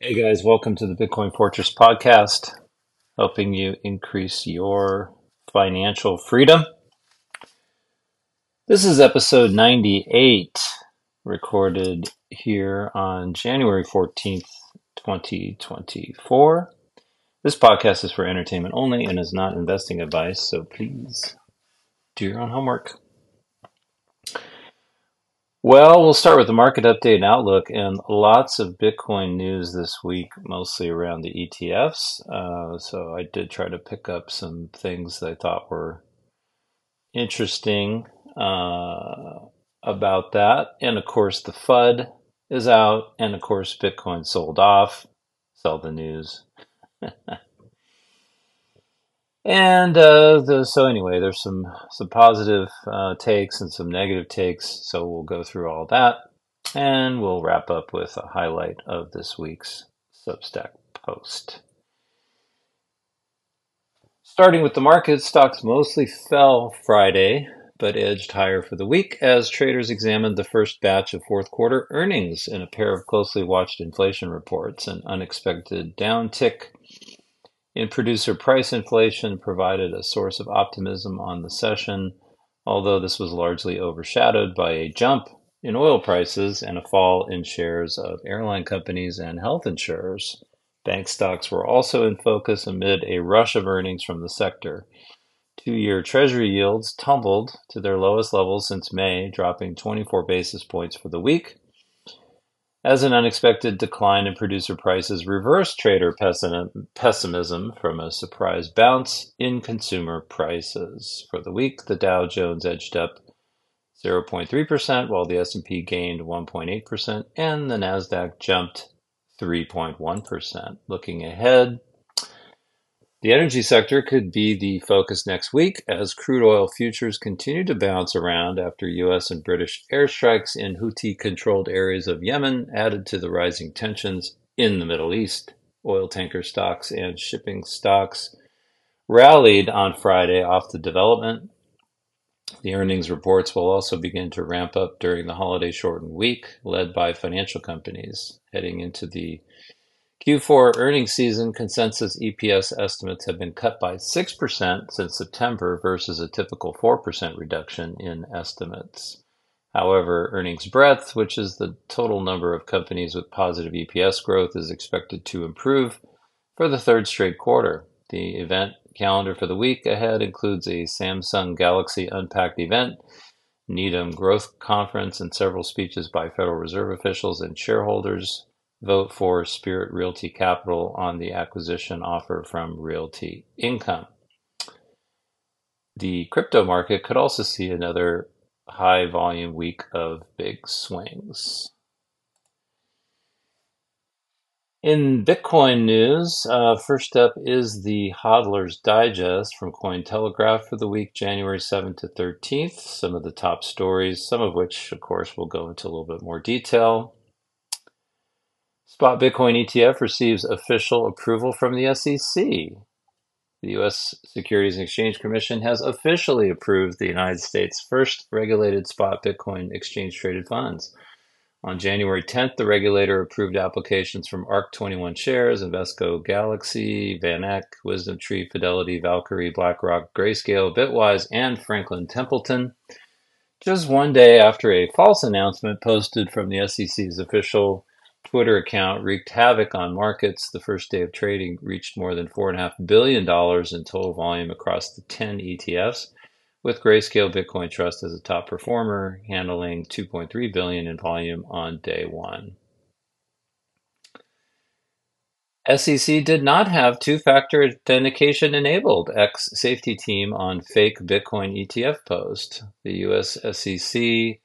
Hey guys, welcome to the Bitcoin Fortress podcast, helping you increase your financial freedom. This is episode 98, recorded here on January 14th, 2024. This podcast is for entertainment only and is not investing advice, so please do your own homework. Well, we'll start with the market update and outlook, and lots of Bitcoin news this week, mostly around the ETFs. Uh, so I did try to pick up some things that I thought were interesting uh, about that. And of course, the FUD is out, and of course, Bitcoin sold off. Sell the news. And uh, the, so anyway, there's some some positive uh, takes and some negative takes. So we'll go through all that, and we'll wrap up with a highlight of this week's Substack post. Starting with the market, stocks mostly fell Friday, but edged higher for the week as traders examined the first batch of fourth quarter earnings in a pair of closely watched inflation reports. An unexpected downtick in producer price inflation provided a source of optimism on the session, although this was largely overshadowed by a jump in oil prices and a fall in shares of airline companies and health insurers. Bank stocks were also in focus amid a rush of earnings from the sector. Two year Treasury yields tumbled to their lowest levels since May, dropping 24 basis points for the week as an unexpected decline in producer prices reversed trader pessimism from a surprise bounce in consumer prices. For the week, the Dow Jones edged up 0.3%, while the S&P gained 1.8% and the Nasdaq jumped 3.1%. Looking ahead, the energy sector could be the focus next week as crude oil futures continue to bounce around after U.S. and British airstrikes in Houthi controlled areas of Yemen added to the rising tensions in the Middle East. Oil tanker stocks and shipping stocks rallied on Friday off the development. The earnings reports will also begin to ramp up during the holiday shortened week, led by financial companies heading into the Q4 earnings season consensus EPS estimates have been cut by 6% since September versus a typical 4% reduction in estimates. However, earnings breadth, which is the total number of companies with positive EPS growth, is expected to improve for the third straight quarter. The event calendar for the week ahead includes a Samsung Galaxy Unpacked event, Needham Growth Conference, and several speeches by Federal Reserve officials and shareholders vote for Spirit Realty Capital on the acquisition offer from Realty Income. The crypto market could also see another high volume week of big swings. In Bitcoin news, uh, first up is the Hodler's Digest from Cointelegraph for the week January 7th to 13th. Some of the top stories, some of which, of course, we'll go into a little bit more detail. Spot Bitcoin ETF receives official approval from the SEC. The U.S. Securities and Exchange Commission has officially approved the United States' first regulated spot Bitcoin exchange traded funds. On January 10th, the regulator approved applications from ARK21 Shares, Invesco Galaxy, VanEck, Wisdom Tree, Fidelity, Valkyrie, BlackRock, Grayscale, Bitwise, and Franklin Templeton. Just one day after a false announcement posted from the SEC's official Twitter account wreaked havoc on markets. The first day of trading reached more than $4.5 billion in total volume across the 10 ETFs, with Grayscale Bitcoin Trust as a top performer, handling 2.3 billion in volume on day one. SEC did not have two-factor authentication enabled X safety team on fake Bitcoin ETF post. The US SEC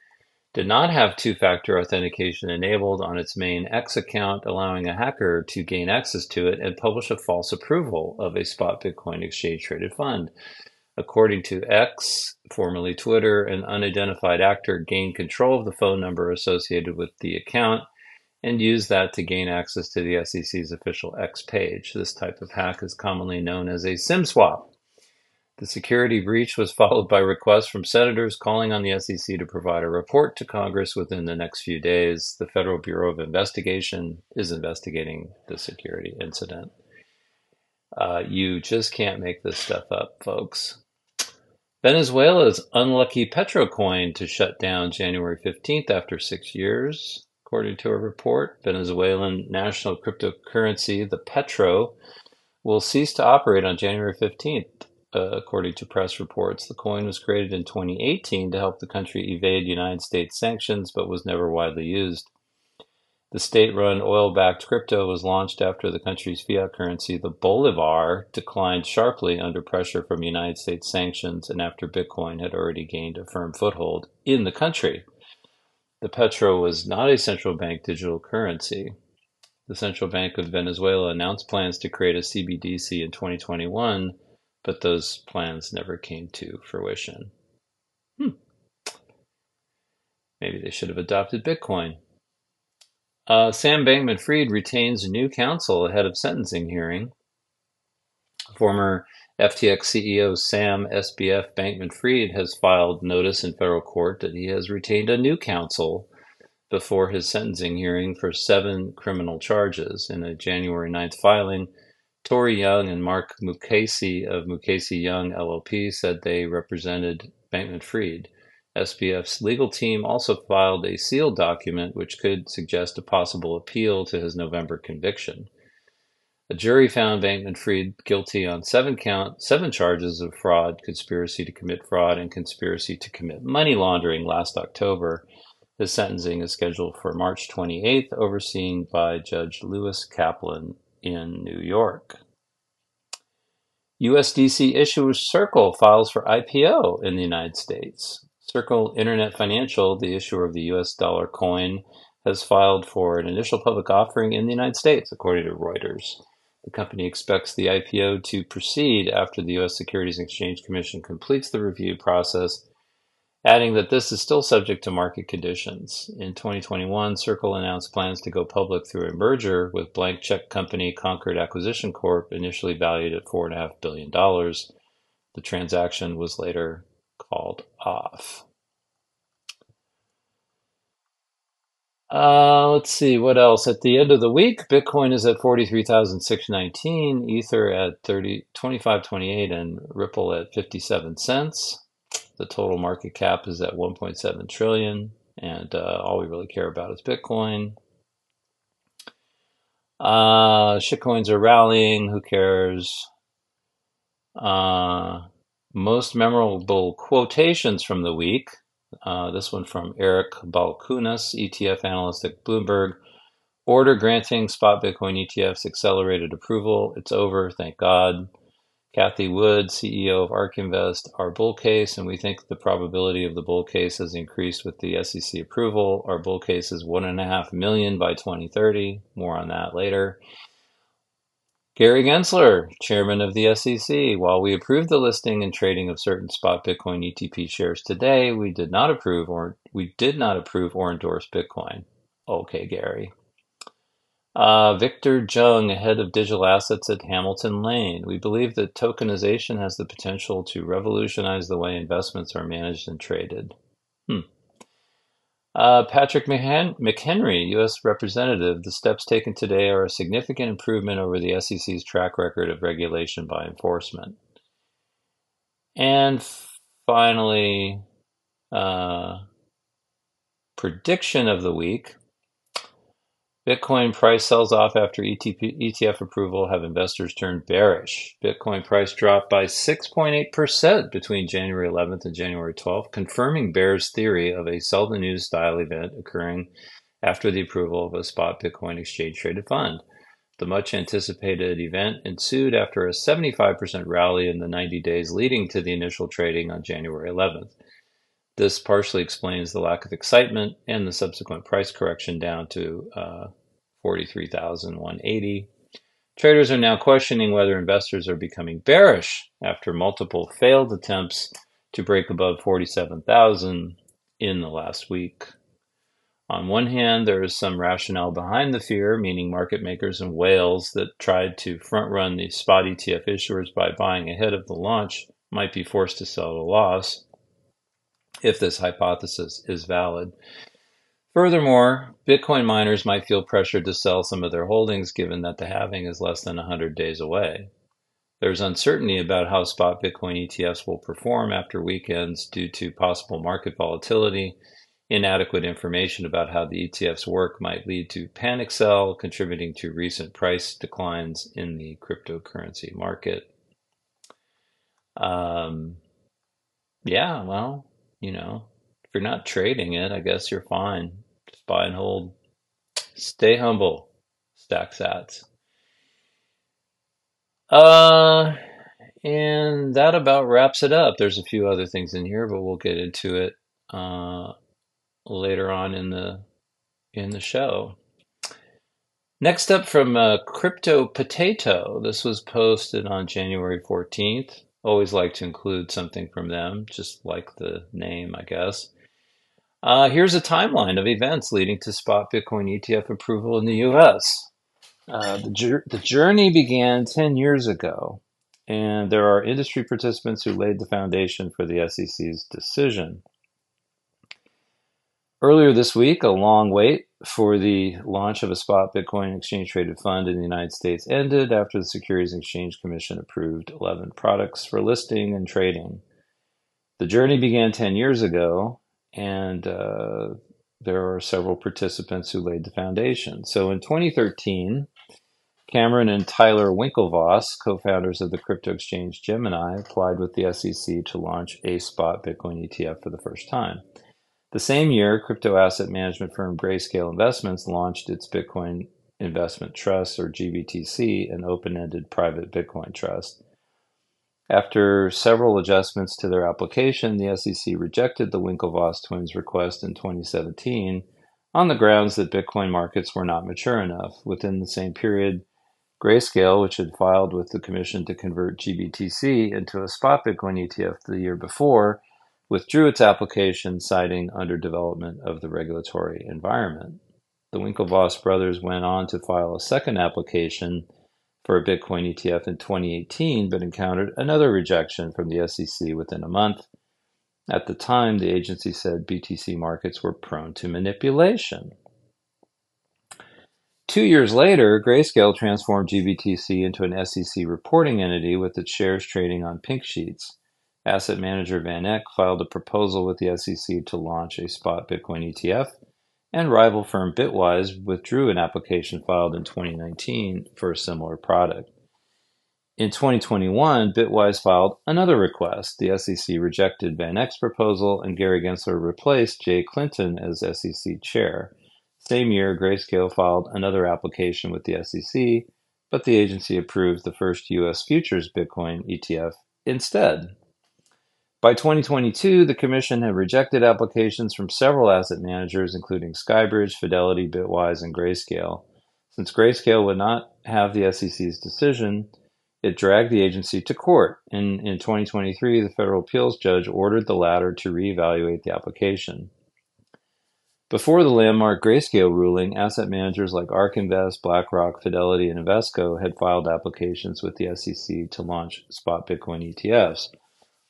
did not have two-factor authentication enabled on its main X account, allowing a hacker to gain access to it and publish a false approval of a spot Bitcoin exchange traded fund. According to X, formerly Twitter, an unidentified actor gained control of the phone number associated with the account and used that to gain access to the SEC's official X page. This type of hack is commonly known as a SIM swap. The security breach was followed by requests from senators calling on the SEC to provide a report to Congress within the next few days. The Federal Bureau of Investigation is investigating the security incident. Uh, you just can't make this stuff up, folks. Venezuela's unlucky Petrocoin to shut down January 15th after six years, according to a report. Venezuelan national cryptocurrency, the Petro, will cease to operate on January 15th, uh, according to press reports. The coin was created in 2018 to help the country evade United States sanctions, but was never widely used. The state-run oil-backed crypto was launched after the country's fiat currency, the bolivar, declined sharply under pressure from United States sanctions and after Bitcoin had already gained a firm foothold in the country. The petro was not a central bank digital currency. The Central Bank of Venezuela announced plans to create a CBDC in 2021, but those plans never came to fruition. Hmm. Maybe they should have adopted Bitcoin. Uh, Sam Bankman Fried retains new counsel ahead of sentencing hearing. Former FTX CEO Sam SBF Bankman Fried has filed notice in federal court that he has retained a new counsel before his sentencing hearing for seven criminal charges. In a January 9th filing, Torrey Young and Mark Mukasey of Mukasey Young LLP said they represented Bankman Fried. SBF's legal team also filed a sealed document which could suggest a possible appeal to his November conviction. A jury found Bankman Fried guilty on seven count seven charges of fraud, conspiracy to commit fraud, and conspiracy to commit money laundering last October. His sentencing is scheduled for March 28th, overseen by Judge Lewis Kaplan in New York. USDC issuer Circle files for IPO in the United States. Circle Internet Financial, the issuer of the US dollar coin, has filed for an initial public offering in the United States, according to Reuters. The company expects the IPO to proceed after the U.S. Securities and Exchange Commission completes the review process, adding that this is still subject to market conditions. In 2021, Circle announced plans to go public through a merger with blank check company Concord Acquisition Corp., initially valued at $4.5 billion. The transaction was later called off. Uh, let's see what else. At the end of the week, Bitcoin is at 43,619, Ether at 30, 25.28, and Ripple at 57 cents. The total market cap is at 1.7 trillion, and uh, all we really care about is Bitcoin. Uh, shitcoins are rallying. Who cares? Uh, most memorable quotations from the week. Uh, this one from Eric Balchunas, ETF analyst at Bloomberg. Order granting spot Bitcoin ETFs accelerated approval. It's over, thank God. Cathie Wood, CEO of ARK Invest, our bull case, and we think the probability of the bull case has increased with the SEC approval. Our bull case is one and a half million by 2030. More on that later. Gary Gensler, chairman of the SEC. While we approved the listing and trading of certain spot Bitcoin ETP shares today, we did not approve or we did not approve or endorse Bitcoin. Okay, Gary. Uh, Victor Jung, head of digital assets at Hamilton Lane. We believe that tokenization has the potential to revolutionize the way investments are managed and traded. Hmm. Uh, Patrick McHenry, U.S. Representative, the steps taken today are a significant improvement over the SEC's track record of regulation by enforcement. And finally, uh, prediction of the week Bitcoin price sells off after ETF approval have investors turned bearish. Bitcoin price dropped by 6.8% between January 11th and January 12th, confirming bears' theory of a sell the news style event occurring after the approval of a spot Bitcoin exchange traded fund. The much anticipated event ensued after a 75% rally in the 90 days leading to the initial trading on January 11th. This partially explains the lack of excitement and the subsequent price correction down to uh, 43,180. Traders are now questioning whether investors are becoming bearish after multiple failed attempts to break above 47,000 in the last week. On one hand, there is some rationale behind the fear, meaning market makers and whales that tried to front run the spot ETF issuers by buying ahead of the launch might be forced to sell at a loss if this hypothesis is valid. Furthermore, Bitcoin miners might feel pressured to sell some of their holdings given that the halving is less than 100 days away. There's uncertainty about how spot Bitcoin ETFs will perform after weekends due to possible market volatility. Inadequate information about how the ETFs work might lead to panic sell, contributing to recent price declines in the cryptocurrency market. Um, yeah, well, you know, if you're not trading it, I guess you're fine. Just buy and hold. Stay humble. Stack sats. Uh, and that about wraps it up. There's a few other things in here, but we'll get into it uh, later on in the in the show. Next up from uh, Crypto Potato. This was posted on January 14th. Always like to include something from them, just like the name, I guess. Uh, here's a timeline of events leading to spot Bitcoin ETF approval in the US. Uh, the, the journey began 10 years ago, and there are industry participants who laid the foundation for the SEC's decision. Earlier this week, a long wait for the launch of a spot Bitcoin exchange traded fund in the United States ended after the Securities and Exchange Commission approved 11 products for listing and trading. The journey began 10 years ago, and uh, there are several participants who laid the foundation. So in 2013, Cameron and Tyler Winklevoss, co-founders of the crypto exchange Gemini, applied with the SEC to launch a spot Bitcoin ETF for the first time. The same year, crypto asset management firm Grayscale Investments launched its Bitcoin Investment Trust, or GBTC, an open ended private Bitcoin trust. After several adjustments to their application, the SEC rejected the Winklevoss twins' request in 2017 on the grounds that Bitcoin markets were not mature enough. Within the same period, Grayscale, which had filed with the Commission to convert GBTC into a spot Bitcoin ETF the year before, withdrew its application, citing underdevelopment of the regulatory environment. The Winklevoss brothers went on to file a second application for a Bitcoin ETF in 2018, but encountered another rejection from the SEC within a month. At the time, the agency said BTC markets were prone to manipulation. Two years later, Grayscale transformed GBTC into an SEC reporting entity with its shares trading on pink sheets. Asset manager Van Eck filed a proposal with the SEC to launch a spot Bitcoin ETF and rival firm Bitwise withdrew an application filed in 2019 for a similar product. In 2021, Bitwise filed another request. The SEC rejected Van Eck's proposal, and Gary Gensler replaced Jay Clayton as SEC chair. Same year, Grayscale filed another application with the SEC, but the agency approved the first U.S. futures Bitcoin ETF instead. By 2022, the Commission had rejected applications from several asset managers, including Skybridge, Fidelity, Bitwise, and Grayscale. Since Grayscale would not have the SEC's decision, it dragged the agency to court. In, in 2023, the federal appeals judge ordered the latter to reevaluate the application. Before the landmark Grayscale ruling, asset managers like ARK Invest, BlackRock, Fidelity, and Invesco had filed applications with the SEC to launch spot Bitcoin ETFs.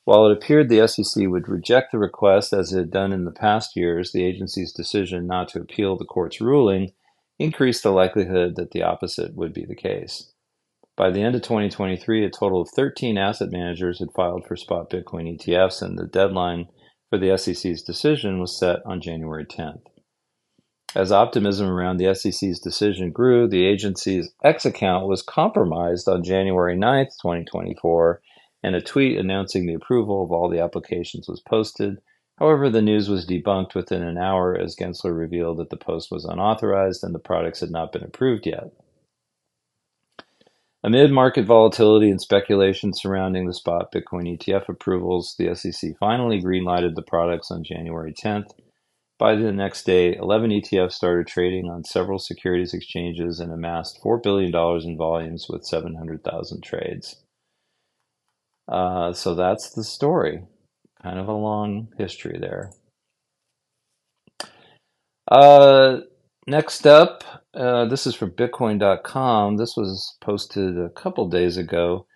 While it appeared the SEC would reject the request as it had done in the past years, the agency's decision not to appeal the court's ruling increased the likelihood that the opposite would be the case. By the end of 2023, a total of 13 asset managers had filed for spot Bitcoin ETFs, and the deadline for the SEC's decision was set on January 10th. As optimism around the SEC's decision grew, the agency's X account was compromised on January 9th, 2024 and a tweet announcing the approval of all the applications was posted. However, the news was debunked within an hour as Gensler revealed that the post was unauthorized and the products had not been approved yet. Amid market volatility and speculation surrounding the spot Bitcoin ETF approvals, the SEC finally greenlighted the products on January 10th. By the next day, 11 ETFs started trading on several securities exchanges and amassed $4 billion in volumes with 700,000 trades. Uh, so that's the story. Kind of a long history there. Uh, next up, uh, this is from Bitcoin.com. This was posted a couple days ago.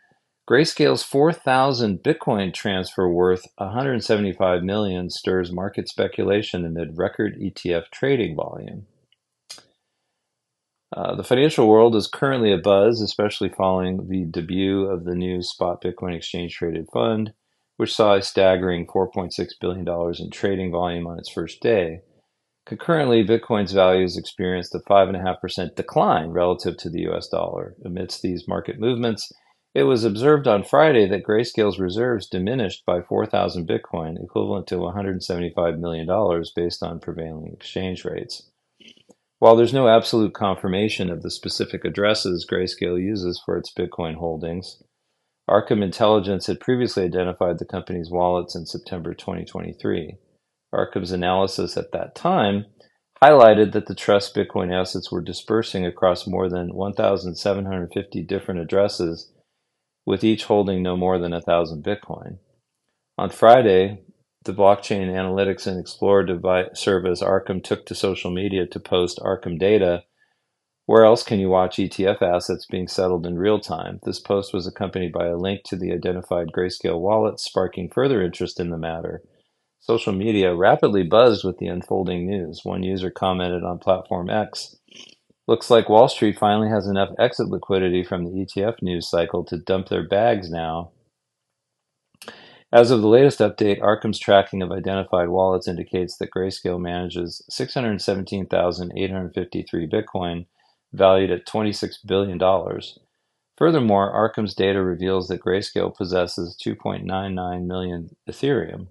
Grayscale's 4,000 Bitcoin transfer worth 175 million stirs market speculation amid record ETF trading volume. Uh, the financial world is currently abuzz, especially following the debut of the new spot Bitcoin exchange traded fund, which saw a staggering $4.6 billion in trading volume on its first day. Concurrently, Bitcoin's values experienced a 5.5% decline relative to the US dollar. Amidst these market movements, it was observed on Friday that Grayscale's reserves diminished by 4,000 Bitcoin, equivalent to $175 million based on prevailing exchange rates. While there's no absolute confirmation of the specific addresses Grayscale uses for its Bitcoin holdings, Arkham Intelligence had previously identified the company's wallets in September 2023. Arkham's analysis at that time highlighted that the trust Bitcoin assets were dispersing across more than 1,750 different addresses, with each holding no more than 1,000 Bitcoin. On Friday, the blockchain analytics and explorer device service Arkham took to social media to post Arkham data. Where else can you watch ETF assets being settled in real time? This post was accompanied by a link to the identified Grayscale wallet, sparking further interest in the matter. Social media rapidly buzzed with the unfolding news. One user commented on Platform X Looks like Wall Street finally has enough exit liquidity from the ETF news cycle to dump their bags now. As of the latest update, Arkham's tracking of identified wallets indicates that Grayscale manages 617,853 Bitcoin, valued at $26 billion. Furthermore, Arkham's data reveals that Grayscale possesses 2.99 million Ethereum.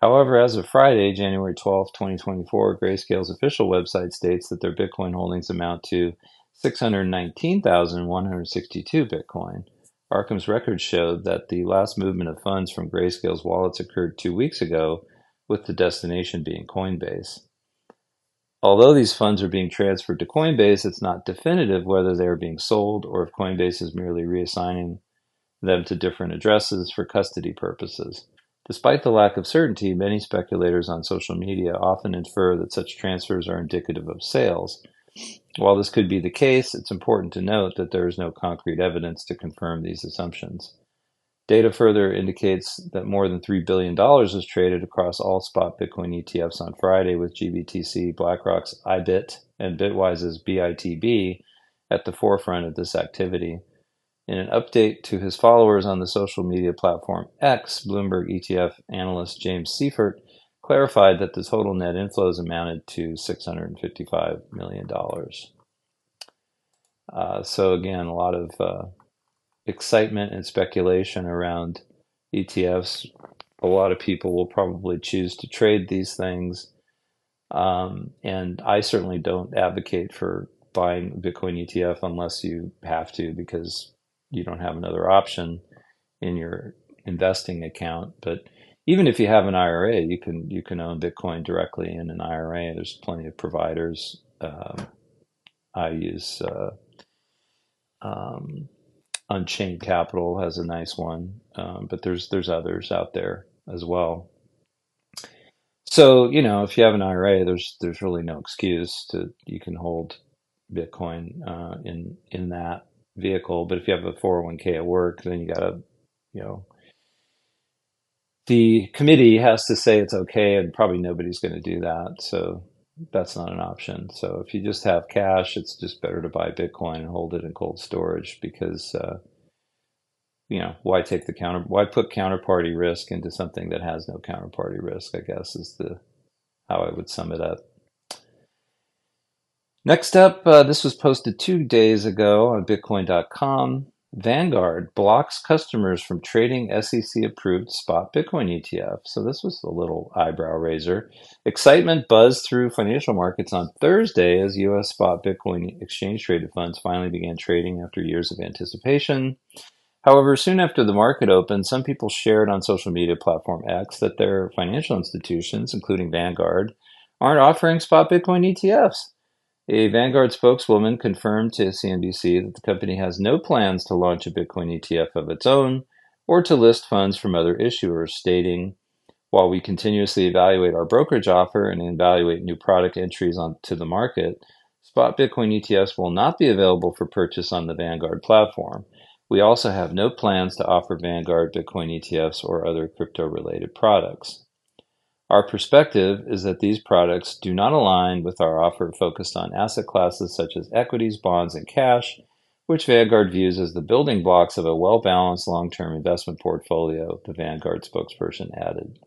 However, as of Friday, January 12, 2024, Grayscale's official website states that their Bitcoin holdings amount to 619,162 Bitcoin. Arkham's records showed that the last movement of funds from Grayscale's wallets occurred two weeks ago, with the destination being Coinbase. Although these funds are being transferred to Coinbase, it's not definitive whether they are being sold or if Coinbase is merely reassigning them to different addresses for custody purposes. Despite the lack of certainty, many speculators on social media often infer that such transfers are indicative of sales, while this could be the case, it's important to note that there is no concrete evidence to confirm these assumptions. Data further indicates that more than $3 billion was traded across all spot Bitcoin ETFs on Friday, with GBTC, BlackRock's IBIT, and Bitwise's BITB at the forefront of this activity. In an update to his followers on the social media platform X, Bloomberg ETF analyst James Seyffart clarified that the total net inflows amounted to $655 million. Uh, so, again, a lot of uh, excitement and speculation around ETFs. A lot of people will probably choose to trade these things. Um, and I certainly don't advocate for buying Bitcoin ETF unless you have to because you don't have another option in your investing account. But even if you have an IRA, you can you can own Bitcoin directly in an IRA. There's plenty of providers. Um, I use uh, um, Unchained Capital has a nice one, um, but there's there's others out there as well. So you know, if you have an IRA, there's there's really no excuse to you can hold Bitcoin uh, in in that vehicle. But if you have a 401k at work, then you got to you know the committee has to say it's okay, and probably nobody's going to do that. So that's not an option. So if you just have cash, it's just better to buy Bitcoin and hold it in cold storage because, uh, you know, why take the counter? Why put counterparty risk into something that has no counterparty risk? I guess is the how I would sum it up. Next up, uh, this was posted two days ago on Bitcoin.com. Vanguard blocks customers from trading SEC approved spot Bitcoin ETF. So this was a little eyebrow raiser. Excitement buzzed through financial markets on Thursday as US spot Bitcoin exchange traded funds finally began trading after years of anticipation. However, soon after the market opened, some people shared on social media platform X that their financial institutions, including Vanguard, aren't offering spot Bitcoin ETFs. A Vanguard spokeswoman confirmed to CNBC that the company has no plans to launch a Bitcoin ETF of its own or to list funds from other issuers, stating, While we continuously evaluate our brokerage offer and evaluate new product entries onto the market, spot Bitcoin ETFs will not be available for purchase on the Vanguard platform. We also have no plans to offer Vanguard Bitcoin ETFs or other crypto related products. Our perspective is that these products do not align with our offer focused on asset classes such as equities, bonds, and cash, which Vanguard views as the building blocks of a well balanced long term investment portfolio, the Vanguard spokesperson added.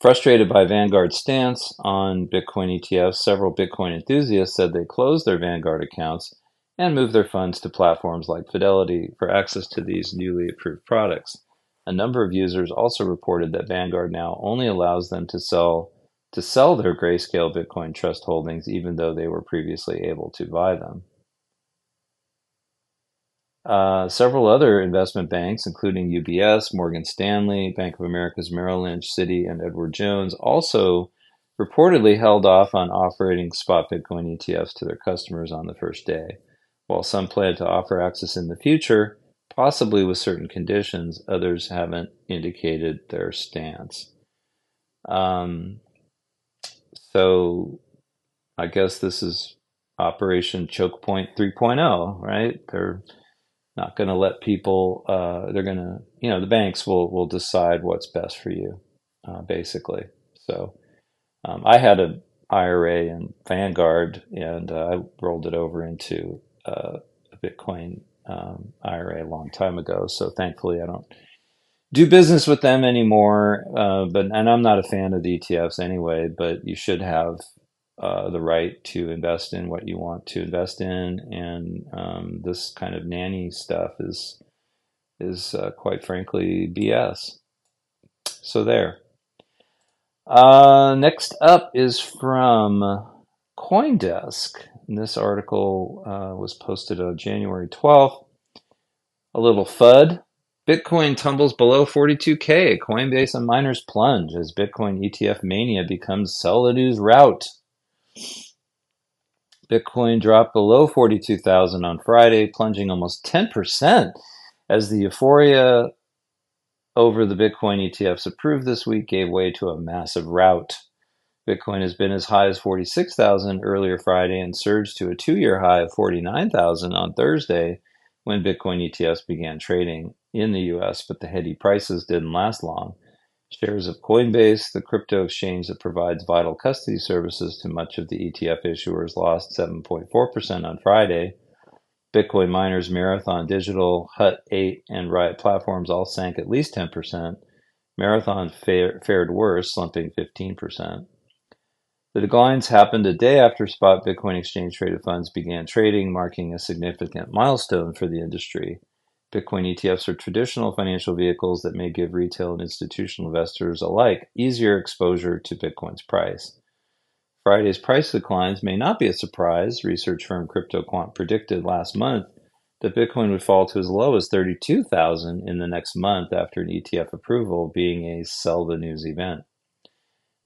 Frustrated by Vanguard's stance on Bitcoin ETFs, several Bitcoin enthusiasts said they closed their Vanguard accounts and moved their funds to platforms like Fidelity for access to these newly approved products. A number of users also reported that Vanguard now only allows them to sell to sell their grayscale Bitcoin trust holdings even though they were previously able to buy them. Uh, several other investment banks, including UBS, Morgan Stanley, Bank of America's Merrill Lynch, Citi, and Edward Jones, also reportedly held off on offering spot Bitcoin ETFs to their customers on the first day. While some plan to offer access in the future, possibly with certain conditions. Others haven't indicated their stance. Um, so I guess this is Operation Choke Point 3.0, right? They're not going to let people. Uh, they're going to, you know, the banks will will decide what's best for you, uh, basically. So um, I had an IRA in Vanguard, and uh, I rolled it over into uh, a Bitcoin um, IRA a long time ago. So thankfully, I don't do business with them anymore. Uh, but and I'm not a fan of the ETFs anyway. But you should have uh, the right to invest in what you want to invest in, and um, this kind of nanny stuff is is uh, quite frankly BS. So there. Uh, next up is from CoinDesk. And this article uh, was posted on January 12th. A little FUD. Bitcoin tumbles below 42K. Coinbase and miners plunge as Bitcoin ETF mania becomes sell the news route. Bitcoin dropped below 42,000 on Friday, plunging almost 10% as the euphoria over the Bitcoin ETFs approved this week gave way to a massive rout. Bitcoin has been as high as 46,000 earlier Friday and surged to a two year high of 49,000 on Thursday when Bitcoin ETFs began trading in the US, but the heady prices didn't last long. Shares of Coinbase, the crypto exchange that provides vital custody services to much of the ETF issuers, lost 7.4% on Friday. Bitcoin miners Marathon Digital, Hut 8, and Riot Platforms all sank at least 10%. Marathon fared worse, slumping 15%. The declines happened a day after spot Bitcoin exchange traded funds began trading, marking a significant milestone for the industry. Bitcoin ETFs are traditional financial vehicles that may give retail and institutional investors alike easier exposure to Bitcoin's price. Friday's price declines may not be a surprise. Research firm CryptoQuant predicted last month that Bitcoin would fall to as low as 32,000 in the next month after an ETF approval being a sell the news event.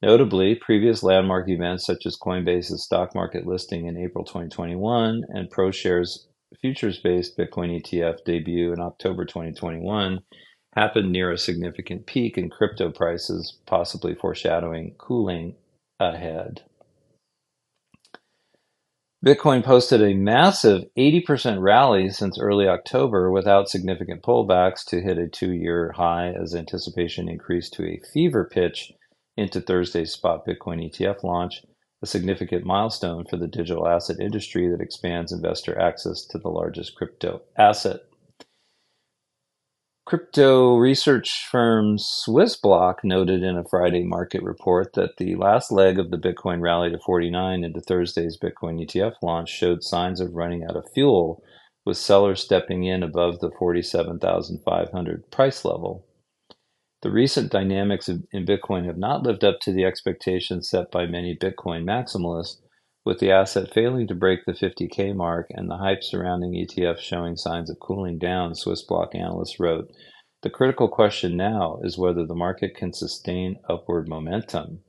Notably, previous landmark events such as Coinbase's stock market listing in April 2021 and ProShares futures-based Bitcoin ETF debut in October 2021 happened near a significant peak in crypto prices, possibly foreshadowing cooling ahead. Bitcoin posted a massive 80% rally since early October without significant pullbacks to hit a two year high as anticipation increased to a fever pitch into Thursday's spot Bitcoin ETF launch, a significant milestone for the digital asset industry that expands investor access to the largest crypto asset. Crypto research firm Swissblock noted in a Friday market report that the last leg of the Bitcoin rally to 49 into Thursday's Bitcoin ETF launch showed signs of running out of fuel, with sellers stepping in above the 47,500 price level. The recent dynamics in Bitcoin have not lived up to the expectations set by many Bitcoin maximalists, with the asset failing to break the 50k mark and the hype surrounding ETF showing signs of cooling down, Swissblock analysts wrote. The critical question now is whether the market can sustain upward momentum.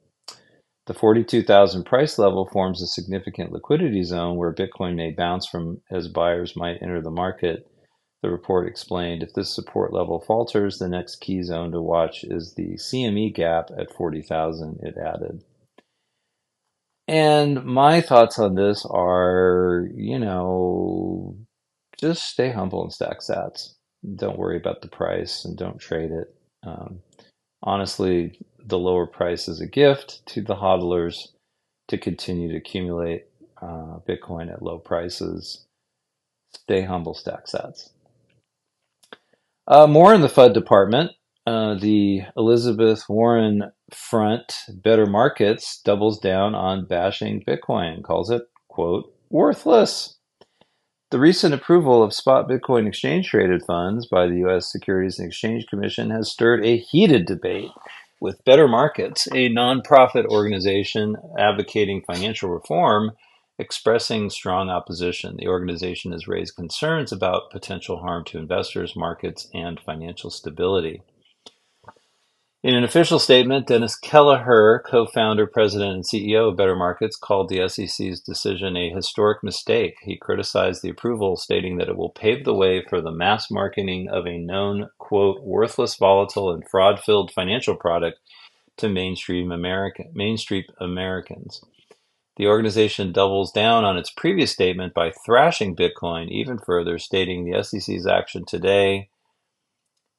The 42,000 price level forms a significant liquidity zone where Bitcoin may bounce from as buyers might enter the market the report explained if this support level falters, the next key zone to watch is the CME gap at 40,000, it added. And my thoughts on this are, you know, just stay humble and stack sats. Don't worry about the price and don't trade it. Um, honestly, the lower price is a gift to the hodlers to continue to accumulate uh, Bitcoin at low prices. Stay humble, stack sats. Uh, more in the FUD department. Uh, the Elizabeth Warren front, Better Markets, doubles down on bashing Bitcoin, calls it, quote, worthless. The recent approval of spot Bitcoin exchange traded funds by the U.S. Securities and Exchange Commission has stirred a heated debate with Better Markets, a nonprofit organization advocating financial reform, expressing strong opposition. The organization has raised concerns about potential harm to investors, markets, and financial stability. In an official statement, Dennis Kelleher, co-founder, president, and CEO of Better Markets, called the SEC's decision a historic mistake. He criticized the approval, stating that it will pave the way for the mass marketing of a known, quote, worthless, volatile, and fraud-filled financial product to mainstream American mainstream Americans. The organization doubles down on its previous statement by thrashing Bitcoin even further, stating the SEC's action today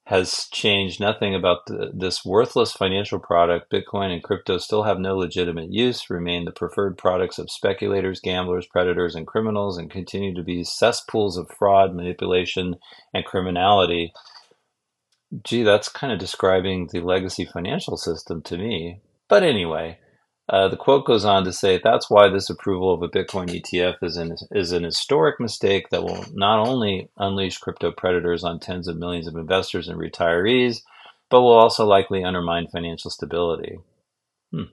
has changed nothing about the, this worthless financial product. Bitcoin and crypto still have no legitimate use, remain the preferred products of speculators, gamblers, predators, and criminals, and continue to be cesspools of fraud, manipulation, and criminality. Gee, that's kind of describing the legacy financial system to me. But anyway, uh, the quote goes on to say that's why this approval of a Bitcoin ETF is an, is an historic mistake that will not only unleash crypto predators on tens of millions of investors and retirees, but will also likely undermine financial stability. Hmm.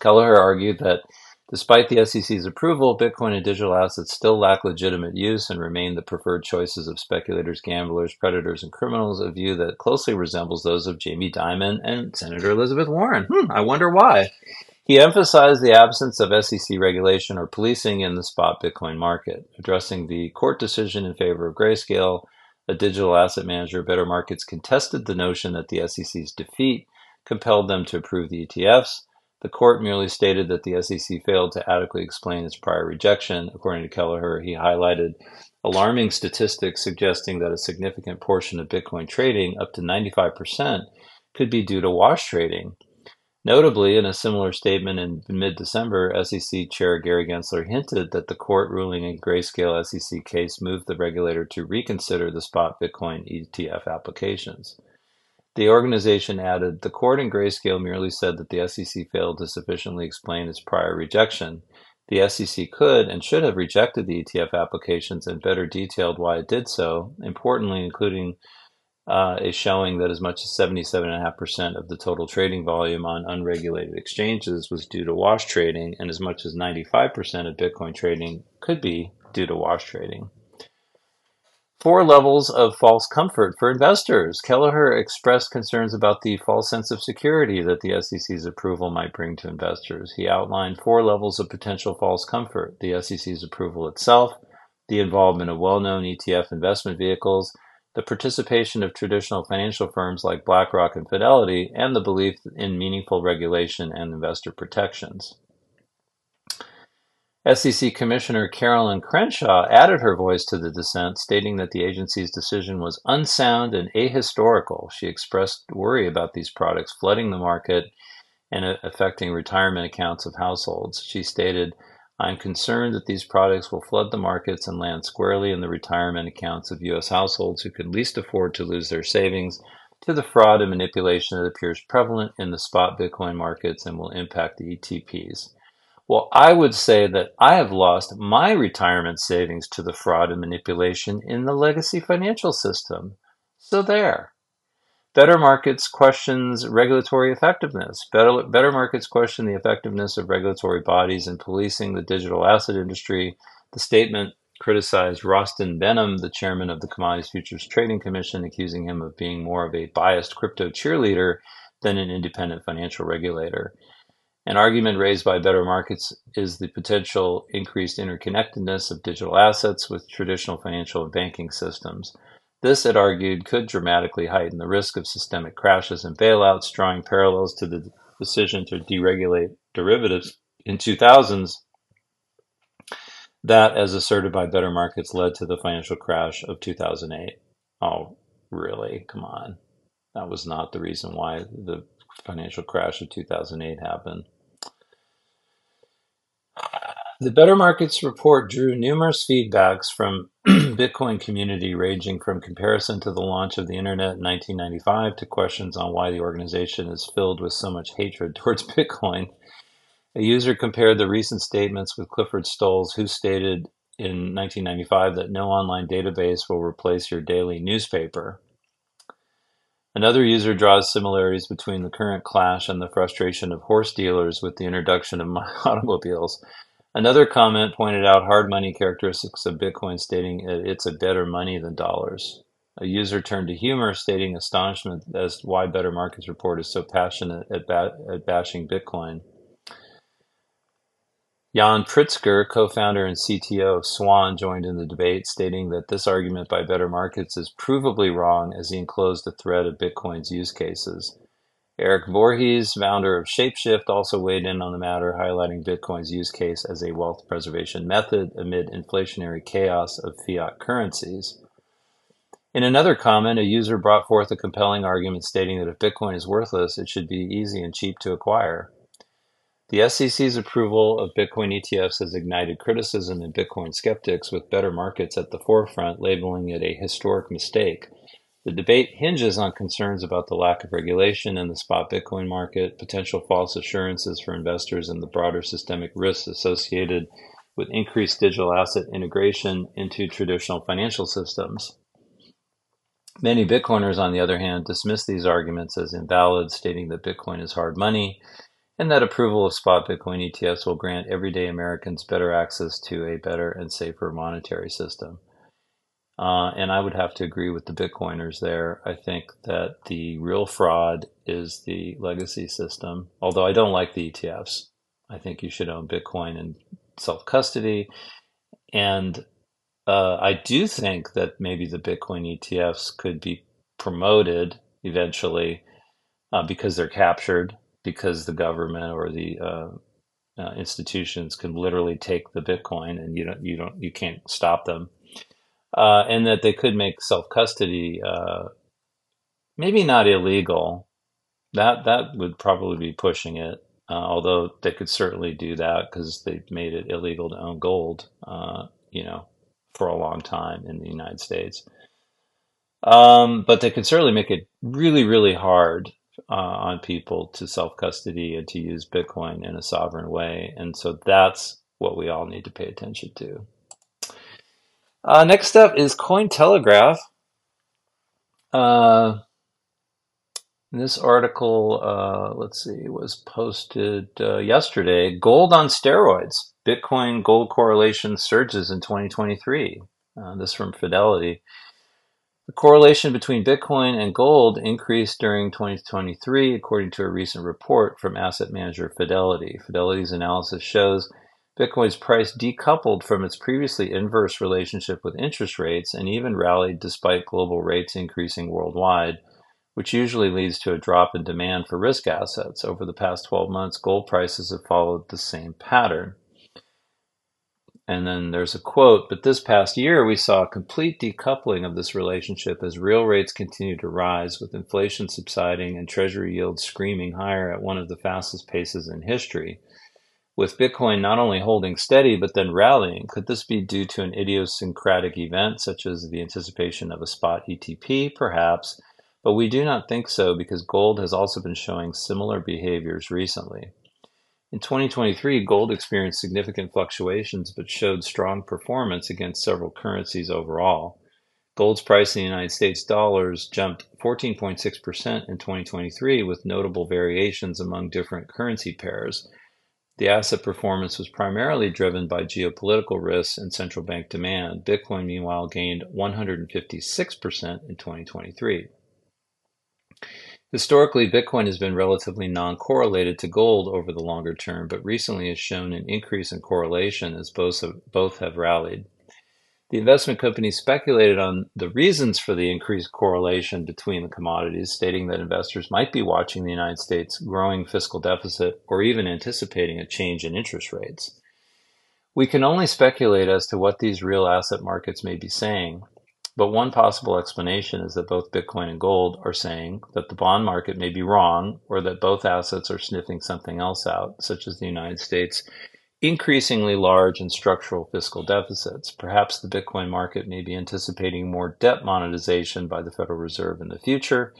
Kelleher argued that despite the SEC's approval, Bitcoin and digital assets still lack legitimate use and remain the preferred choices of speculators, gamblers, predators, and criminals, a view that closely resembles those of Jamie Dimon and Senator Elizabeth Warren. Hmm, I wonder why. He emphasized the absence of SEC regulation or policing in the spot Bitcoin market. Addressing the court decision in favor of Grayscale, a digital asset manager, Better Markets contested the notion that the SEC's defeat compelled them to approve the ETFs. The court merely stated that the SEC failed to adequately explain its prior rejection. According to Kelleher, he highlighted alarming statistics suggesting that a significant portion of Bitcoin trading, up to 95%, could be due to wash trading. Notably, in a similar statement in mid December, SEC Chair Gary Gensler hinted that the court ruling in Grayscale SEC case moved the regulator to reconsider the spot Bitcoin ETF applications. The organization added the court in Grayscale merely said that the SEC failed to sufficiently explain its prior rejection. The SEC could and should have rejected the ETF applications and better detailed why it did so, importantly, including uh, is showing that as much as 77.5% of the total trading volume on unregulated exchanges was due to wash trading, and as much as 95% of Bitcoin trading could be due to wash trading. Four levels of false comfort for investors. Kelleher expressed concerns about the false sense of security that the SEC's approval might bring to investors. He outlined four levels of potential false comfort the SEC's approval itself, the involvement of well known ETF investment vehicles, the participation of traditional financial firms like BlackRock and Fidelity, and the belief in meaningful regulation and investor protections. SEC Commissioner Caroline Crenshaw added her voice to the dissent, stating that the agency's decision was unsound and ahistorical. She expressed worry about these products flooding the market and uh, affecting retirement accounts of households. She stated, I'm concerned that these products will flood the markets and land squarely in the retirement accounts of U.S. households who can least afford to lose their savings to the fraud and manipulation that appears prevalent in the spot Bitcoin markets and will impact the ETPs. Well, I would say that I have lost my retirement savings to the fraud and manipulation in the legacy financial system. So there. Better Markets questions regulatory effectiveness. Better, better Markets question the effectiveness of regulatory bodies in policing the digital asset industry. The statement criticized Rostin Behnam, the chairman of the Commodities Futures Trading Commission, accusing him of being more of a biased crypto cheerleader than an independent financial regulator. An argument raised by Better Markets is the potential increased interconnectedness of digital assets with traditional financial and banking systems. This, it argued, could dramatically heighten the risk of systemic crashes and bailouts, drawing parallels to the decision to deregulate derivatives in 2000s. That, as asserted by better markets, led to the financial crash of 2008. Oh, really? Come on. That was not the reason why the financial crash of 2008 happened. The Better Markets report drew numerous feedbacks from Bitcoin community ranging from comparison to the launch of the internet in 1995 to questions on why the organization is filled with so much hatred towards Bitcoin. A user compared the recent statements with Clifford Stoll's, who stated in 1995 that no online database will replace your daily newspaper. Another user draws similarities between the current clash and the frustration of horse dealers with the introduction of automobiles. Another comment pointed out hard money characteristics of Bitcoin, stating it's a better money than dollars. A user turned to humor, stating astonishment as why Better Markets Report is so passionate at, ba- at bashing Bitcoin. Yan Pritzker, co-founder and CTO of Swan, joined in the debate, stating that this argument by Better Markets is provably wrong as he enclosed a thread of Bitcoin's use cases. Eric Voorhees, founder of Shapeshift, also weighed in on the matter, highlighting Bitcoin's use case as a wealth preservation method amid inflationary chaos of fiat currencies. In another comment, a user brought forth a compelling argument stating that if Bitcoin is worthless, it should be easy and cheap to acquire. The SEC's approval of Bitcoin ETFs has ignited criticism in Bitcoin skeptics, with better markets at the forefront labeling it a historic mistake. The debate hinges on concerns about the lack of regulation in the spot Bitcoin market, potential false assurances for investors, and the broader systemic risks associated with increased digital asset integration into traditional financial systems. Many Bitcoiners, on the other hand, dismiss these arguments as invalid, stating that Bitcoin is hard money and that approval of spot Bitcoin ETFs will grant everyday Americans better access to a better and safer monetary system. Uh, and I would have to agree with the Bitcoiners there. I think that the real fraud is the legacy system, although I don't like the ETFs. I think you should own Bitcoin in self custody. And uh, I do think that maybe the Bitcoin ETFs could be promoted eventually uh, because they're captured, because the government or the uh, uh, institutions can literally take the Bitcoin and you don't, you don't, you can't stop them uh, and that they could make self custody uh, maybe not illegal. That that would probably be pushing it. Uh, although they could certainly do that because they've made it illegal to own gold, uh, you know, for a long time in the United States. Um, but they could certainly make it really, really hard uh, on people to self custody and to use Bitcoin in a sovereign way. And so that's what we all need to pay attention to. Uh, next up is Cointelegraph. Uh, this article, uh, let's see, was posted uh, yesterday. Gold on steroids. Bitcoin gold correlation surges in 2023. Uh, this from Fidelity. The correlation between Bitcoin and gold increased during 2023, according to a recent report from asset manager Fidelity. Fidelity's analysis shows Bitcoin's price decoupled from its previously inverse relationship with interest rates and even rallied despite global rates increasing worldwide, which usually leads to a drop in demand for risk assets. Over the past 12 months, gold prices have followed the same pattern. And then there's a quote, but this past year we saw a complete decoupling of this relationship as real rates continue to rise, with inflation subsiding and treasury yields screaming higher at one of the fastest paces in history with Bitcoin not only holding steady but then rallying, could this be due to an idiosyncratic event such as the anticipation of a spot ETP? Perhaps, but we do not think so because gold has also been showing similar behaviors recently. In 2023, gold experienced significant fluctuations but showed strong performance against several currencies overall. Gold's price in the United States dollars jumped 14.6% in 2023 with notable variations among different currency pairs the asset performance was primarily driven by geopolitical risks and central bank demand. Bitcoin, meanwhile, gained 156% in 2023. Historically, Bitcoin has been relatively non correlated to gold over the longer term, but recently has shown an increase in correlation as both both have rallied. The investment company speculated on the reasons for the increased correlation between the commodities, stating that investors might be watching the United States' growing fiscal deficit or even anticipating a change in interest rates. We can only speculate as to what these real asset markets may be saying, but one possible explanation is that both Bitcoin and gold are saying that the bond market may be wrong or that both assets are sniffing something else out, such as the United States increasingly large and structural fiscal deficits. Perhaps the Bitcoin market may be anticipating more debt monetization by the Federal Reserve in the future,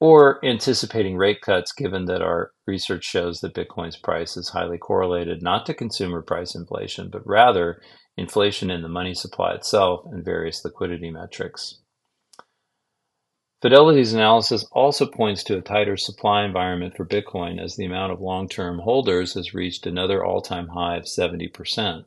or anticipating rate cuts, given that our research shows that Bitcoin's price is highly correlated not to consumer price inflation, but rather inflation in the money supply itself, and various liquidity metrics. Fidelity's analysis also points to a tighter supply environment for Bitcoin as the amount of long term holders has reached another all time high of 70%.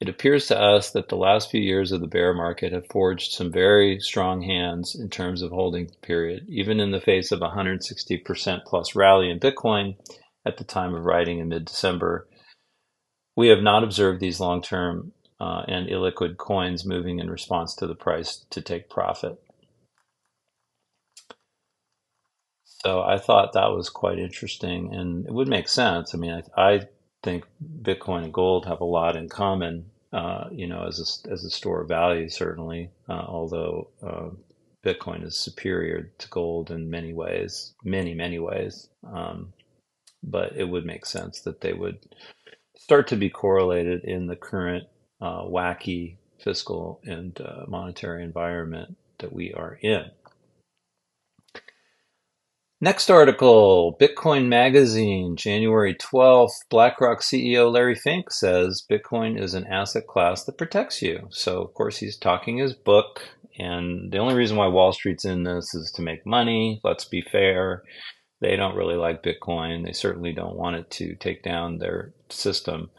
It appears to us that the last few years of the bear market have forged some very strong hands in terms of holding period, even in the face of a 160% plus rally in Bitcoin at the time of writing in mid December. We have not observed these long term uh, and illiquid coins moving in response to the price to take profit. So I thought that was quite interesting, and it would make sense. I mean, I, I think Bitcoin and gold have a lot in common. Uh, you know, as a as a store of value, certainly. Uh, although uh, Bitcoin is superior to gold in many ways, many many ways. Um, but it would make sense that they would start to be correlated in the current uh, wacky fiscal and uh, monetary environment that we are in. Next article Bitcoin Magazine, January 12th. BlackRock CEO Larry Fink says Bitcoin is an asset class that protects you. So, of course, he's talking his book. And the only reason why Wall Street's in this is to make money. Let's be fair. They don't really like Bitcoin. They certainly don't want it to take down their system.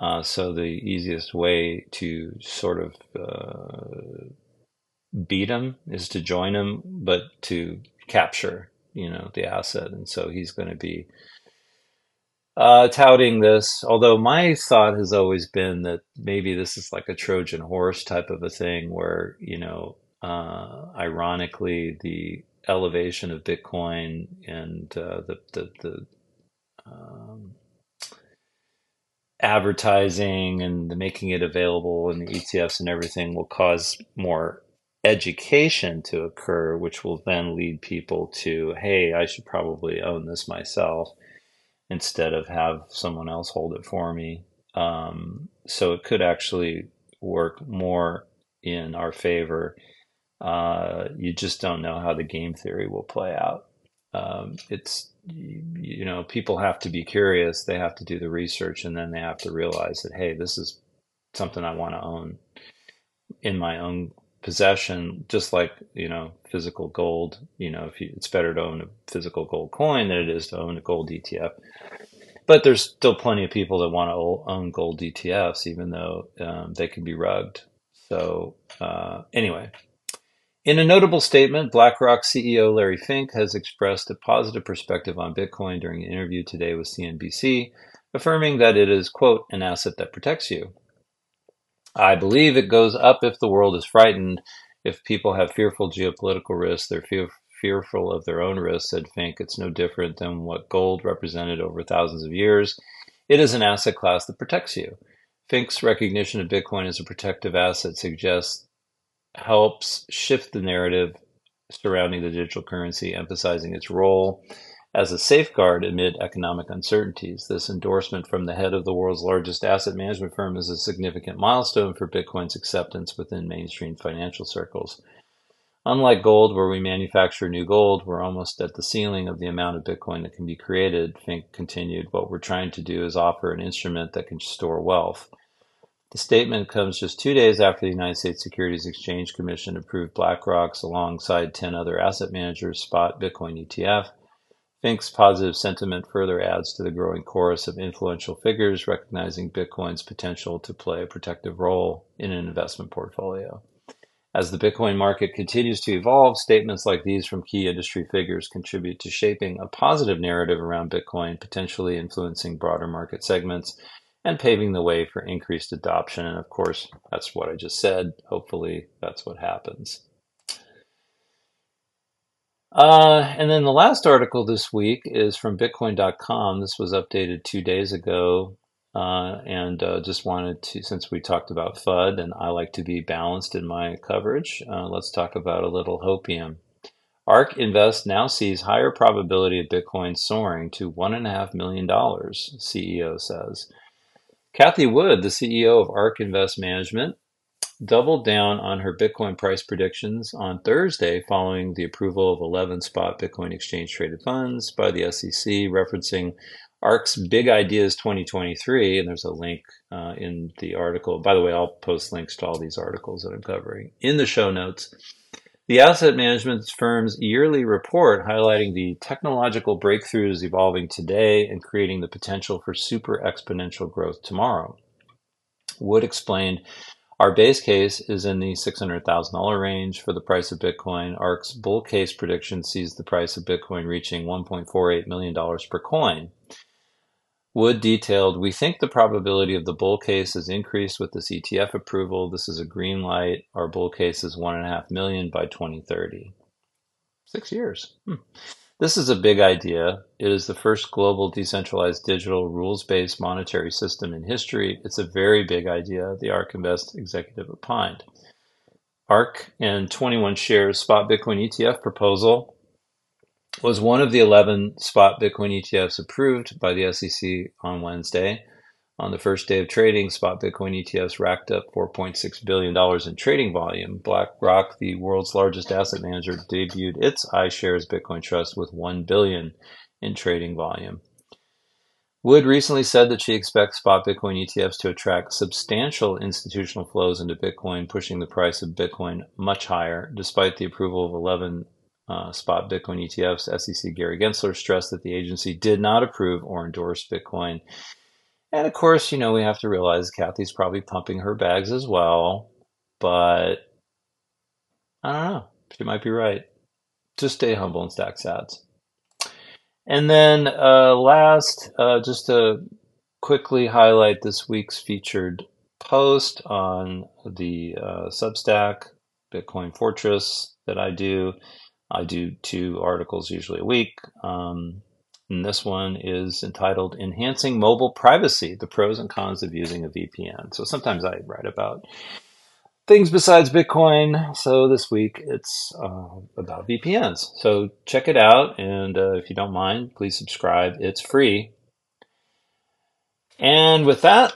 Uh, so the easiest way to sort of uh, beat them is to join them, but to capture, you know, the asset. And so he's going to be uh, touting this. Although my thought has always been that maybe this is like a Trojan horse type of a thing, where you know, uh, ironically, the elevation of Bitcoin and uh, the the, the um, advertising and the making it available and the ETFs and everything will cause more education to occur, which will then lead people to, hey, I should probably own this myself instead of have someone else hold it for me. Um, so it could actually work more in our favor. Uh, you just don't know how the game theory will play out. Um, it's you know, people have to be curious. They have to do the research, and then they have to realize that, hey, this is something I want to own in my own possession. Just like you know, physical gold. You know, if you, it's better to own a physical gold coin than it is to own a gold ETF. But there's still plenty of people that want to own gold ETFs, even though um, they can be rugged. So uh, anyway, in a notable statement, BlackRock CEO Larry Fink has expressed a positive perspective on Bitcoin during an interview today with CNBC, affirming that it is, quote, an asset that protects you. I believe it goes up if the world is frightened. If people have fearful geopolitical risks, they're fear- fearful of their own risks, said Fink. It's no different than what gold represented over thousands of years. It is an asset class that protects you. Fink's recognition of Bitcoin as a protective asset suggests helps shift the narrative surrounding the digital currency, emphasizing its role as a safeguard amid economic uncertainties. This endorsement from the head of the world's largest asset management firm is a significant milestone for Bitcoin's acceptance within mainstream financial circles. Unlike gold, where we manufacture new gold, we're almost at the ceiling of the amount of Bitcoin that can be created. Fink continued, what we're trying to do is offer an instrument that can store wealth. The statement comes just two days after the United States Securities Exchange Commission approved BlackRock's alongside 10 other asset managers spot Bitcoin ETF. Fink's positive sentiment further adds to the growing chorus of influential figures recognizing Bitcoin's potential to play a protective role in an investment portfolio. As the Bitcoin market continues to evolve, statements like these from key industry figures contribute to shaping a positive narrative around Bitcoin, potentially influencing broader market segments and paving the way for increased adoption. And of course, that's what I just said. Hopefully, that's what happens. Uh, and then the last article this week is from Bitcoin.com. This was updated two days ago. Uh, and uh, just wanted to, since we talked about FUD and I like to be balanced in my coverage, uh, let's talk about a little hopium. ARK Invest now sees higher probability of Bitcoin soaring to $1.5 million, CEO says. Cathie Wood, the CEO of ARK Invest Management, doubled down on her Bitcoin price predictions on Thursday following the approval of 11 spot Bitcoin exchange traded funds by the SEC, referencing ARK's Big Ideas 2023. And there's a link uh, in the article. By the way, I'll post links to all these articles that I'm covering in the show notes. The asset management firm's yearly report highlighting the technological breakthroughs evolving today and creating the potential for super exponential growth tomorrow. Wood explained our base case is in the $600,000 range for the price of Bitcoin. ARK's bull case prediction sees the price of Bitcoin reaching $1.48 million per coin. Wood detailed, we think the probability of the bull case has increased with this ETF approval. This is a green light. Our bull case is one and a half million by 2030. Six years. Hmm. This is a big idea. It is the first global decentralized digital rules-based monetary system in history. It's a very big idea, the ARK Invest executive opined. ARK and 21Shares spot Bitcoin ETF proposal was one of the 11 spot Bitcoin ETFs approved by the SEC on Wednesday. On the first day of trading, spot Bitcoin ETFs racked up $4.6 billion in trading volume. BlackRock, the world's largest asset manager, debuted its iShares Bitcoin Trust with 1 billion in trading volume. Wood recently said that she expects spot Bitcoin ETFs to attract substantial institutional flows into Bitcoin, pushing the price of Bitcoin much higher, despite the approval of 11 uh, spot Bitcoin ETFs, SEC Gary Gensler stressed that the agency did not approve or endorse Bitcoin. And of course, you know, we have to realize Cathie's probably pumping her bags as well, but I don't know. She might be right. Just stay humble and stack sats. And then uh, last, uh, just to quickly highlight this week's featured post on the uh, Substack, Bitcoin Fortress that I do. I do two articles usually a week. Um, and this one is entitled Enhancing Mobile Privacy The Pros and Cons of Using a VPN. So sometimes I write about things besides Bitcoin. So this week it's uh, about VPNs. So check it out. And uh, if you don't mind, please subscribe. It's free. And with that,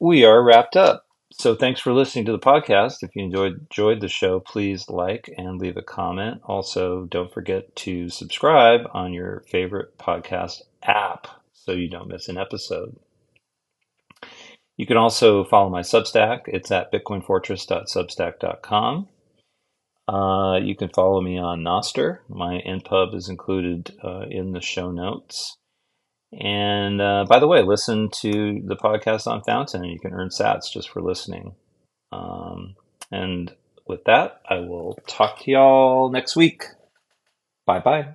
we are wrapped up. So thanks for listening to the podcast. If you enjoyed enjoyed the show, please like and leave a comment. Also, don't forget to subscribe on your favorite podcast app so you don't miss an episode. You can also follow my Substack. It's at bitcoinfortress.substack.com. Uh, you can follow me on Nostr. My NPub is included uh, in the show notes. And uh, by the way, listen to the podcast on Fountain, and you can earn sats just for listening. Um, and with that, I will talk to y'all next week. Bye bye.